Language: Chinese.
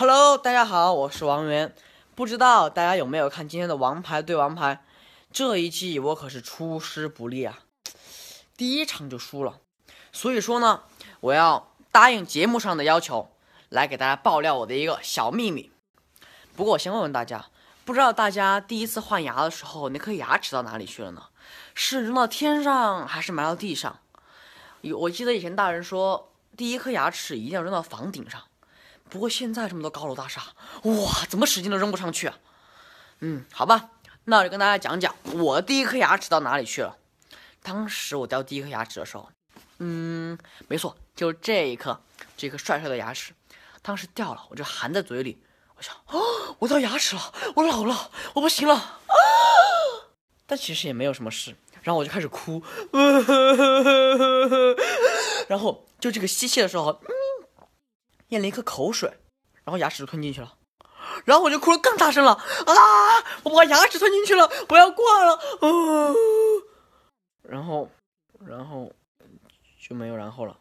Hello，大家好，我是王源。不知道大家有没有看今天的《王牌对王牌》？这一季我可是出师不利啊，第一场就输了。所以说呢，我要答应节目上的要求，来给大家爆料我的一个小秘密。不过我先问问大家，不知道大家第一次换牙的时候，那颗牙齿到哪里去了呢？是扔到天上，还是埋到地上？有，我记得以前大人说，第一颗牙齿一定要扔到房顶上。不过现在这么多高楼大厦，哇，怎么使劲都扔不上去啊？嗯，好吧，那我就跟大家讲讲我第一颗牙齿到哪里去了。当时我掉第一颗牙齿的时候，嗯，没错，就是这一颗，这颗帅帅的牙齿，当时掉了，我就含在嘴里，我想，哦，我掉牙齿了，我老了，我不行了啊！但其实也没有什么事，然后我就开始哭，然后就这个吸气的时候。咽了一颗口水，然后牙齿就吞进去了，然后我就哭了更大声了啊！我把牙齿吞进去了，我要挂了啊！然后，然后就没有然后了。